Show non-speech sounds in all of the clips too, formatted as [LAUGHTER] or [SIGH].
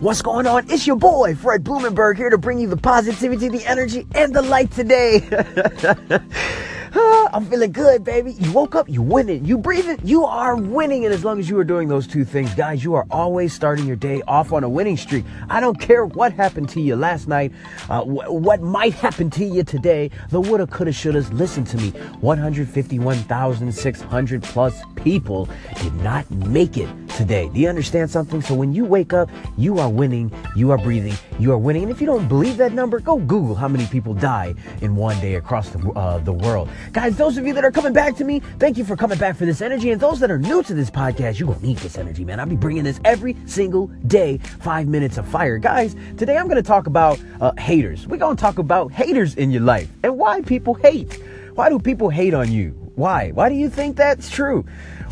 What's going on? It's your boy, Fred Blumenberg, here to bring you the positivity, the energy, and the light today. [LAUGHS] I'm feeling good, baby. You woke up, you winning. You breathing, you are winning. And as long as you are doing those two things, guys, you are always starting your day off on a winning streak. I don't care what happened to you last night, uh, wh- what might happen to you today. The woulda, coulda, shouldas. Listen to me. 151,600 plus people did not make it today. Do you understand something? So when you wake up, you are winning, you are breathing, you are winning. And if you don't believe that number, go Google how many people die in one day across the, uh, the world. Guys, those of you that are coming back to me, thank you for coming back for this energy. And those that are new to this podcast, you're going to need this energy, man. I'll be bringing this every single day, five minutes of fire. Guys, today I'm going to talk about uh, haters. We're going to talk about haters in your life and why people hate. Why do people hate on you? Why? Why do you think that's true?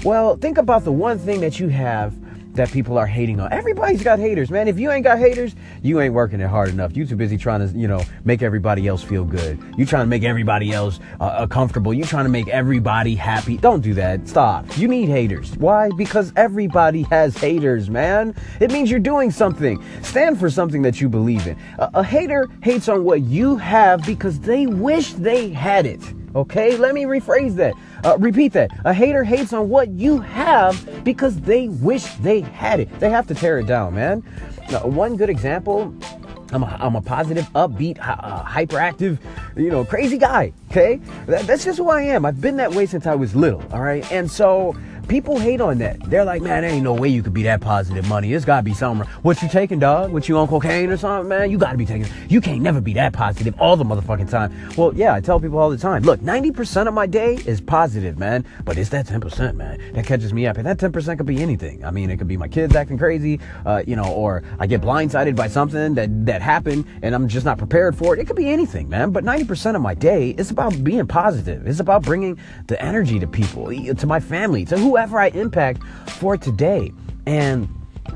Well, think about the one thing that you have that people are hating on. Everybody's got haters, man. If you ain't got haters, you ain't working it hard enough. You too busy trying to, you know, make everybody else feel good. You trying to make everybody else uh, uh, comfortable. You trying to make everybody happy. Don't do that. Stop. You need haters. Why? Because everybody has haters, man. It means you're doing something. Stand for something that you believe in. A, a hater hates on what you have because they wish they had it. Okay, let me rephrase that. Uh, repeat that. A hater hates on what you have because they wish they had it. They have to tear it down, man. Now, one good example I'm a, I'm a positive, upbeat, uh, hyperactive, you know, crazy guy. Okay, that, that's just who I am. I've been that way since I was little. All right, and so people hate on that. They're like, man, there ain't no way you could be that positive money. It's gotta be something. What you taking, dog? What you on cocaine or something, man? You gotta be taking. You can't never be that positive all the motherfucking time. Well, yeah, I tell people all the time. Look, 90% of my day is positive, man. But it's that 10%, man, that catches me up. And that 10% could be anything. I mean, it could be my kids acting crazy, uh, you know, or I get blindsided by something that that happened and I'm just not prepared for it. It could be anything, man. But 90% of my day is about being positive. It's about bringing the energy to people, to my family, to who whoever I impact for today. And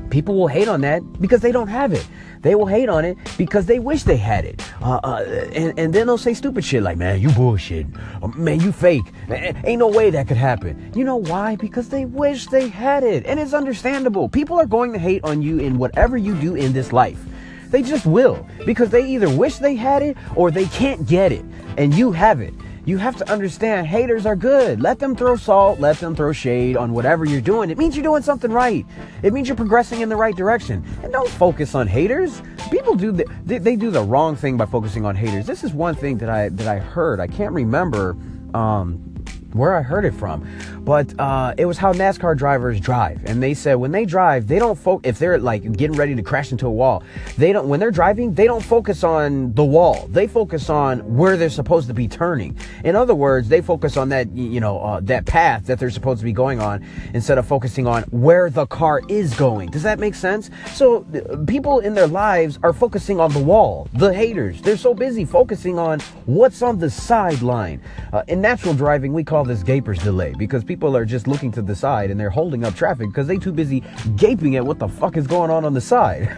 people will hate on that because they don't have it. They will hate on it because they wish they had it. Uh, uh, and, and then they'll say stupid shit like, man, you bullshit. Uh, man, you fake. Ain't no way that could happen. You know why? Because they wish they had it. And it's understandable. People are going to hate on you in whatever you do in this life. They just will because they either wish they had it or they can't get it. And you have it you have to understand haters are good. Let them throw salt, let them throw shade on whatever you're doing. It means you're doing something right. It means you're progressing in the right direction. And don't focus on haters. People do the, they, they do the wrong thing by focusing on haters. This is one thing that I that I heard. I can't remember um, where I heard it from, but uh, it was how NASCAR drivers drive. And they said when they drive, they don't focus if they're like getting ready to crash into a wall. They don't when they're driving, they don't focus on the wall. They focus on where they're supposed to be turning. In other words, they focus on that you know uh, that path that they're supposed to be going on instead of focusing on where the car is going. Does that make sense? So uh, people in their lives are focusing on the wall. The haters, they're so busy focusing on what's on the sideline. Uh, in natural driving, we call call this gaper's delay because people are just looking to the side and they're holding up traffic because they too busy gaping at what the fuck is going on on the side.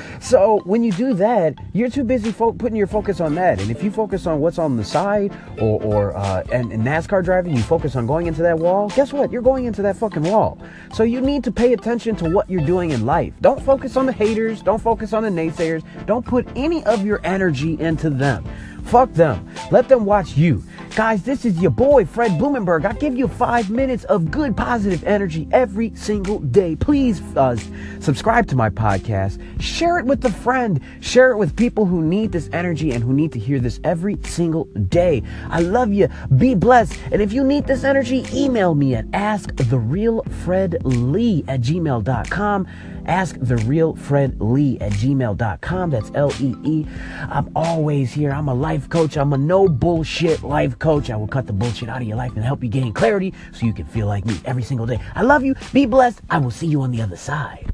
[LAUGHS] so when you do that, you're too busy fo- putting your focus on that. And if you focus on what's on the side or, or uh, and, and NASCAR driving, you focus on going into that wall. Guess what? You're going into that fucking wall. So you need to pay attention to what you're doing in life. Don't focus on the haters. Don't focus on the naysayers. Don't put any of your energy into them. Fuck them. Let them watch you. Guys, this is your boy, Fred Blumenberg. I give you five minutes of good, positive energy every single day. Please uh, subscribe to my podcast. Share it with a friend. Share it with people who need this energy and who need to hear this every single day. I love you. Be blessed. And if you need this energy, email me at asktherealfredlee at gmail.com. Ask the real Fred Lee at gmail.com. That's L E E. I'm always here. I'm a life coach. I'm a no bullshit life coach. I will cut the bullshit out of your life and help you gain clarity so you can feel like me every single day. I love you. Be blessed. I will see you on the other side.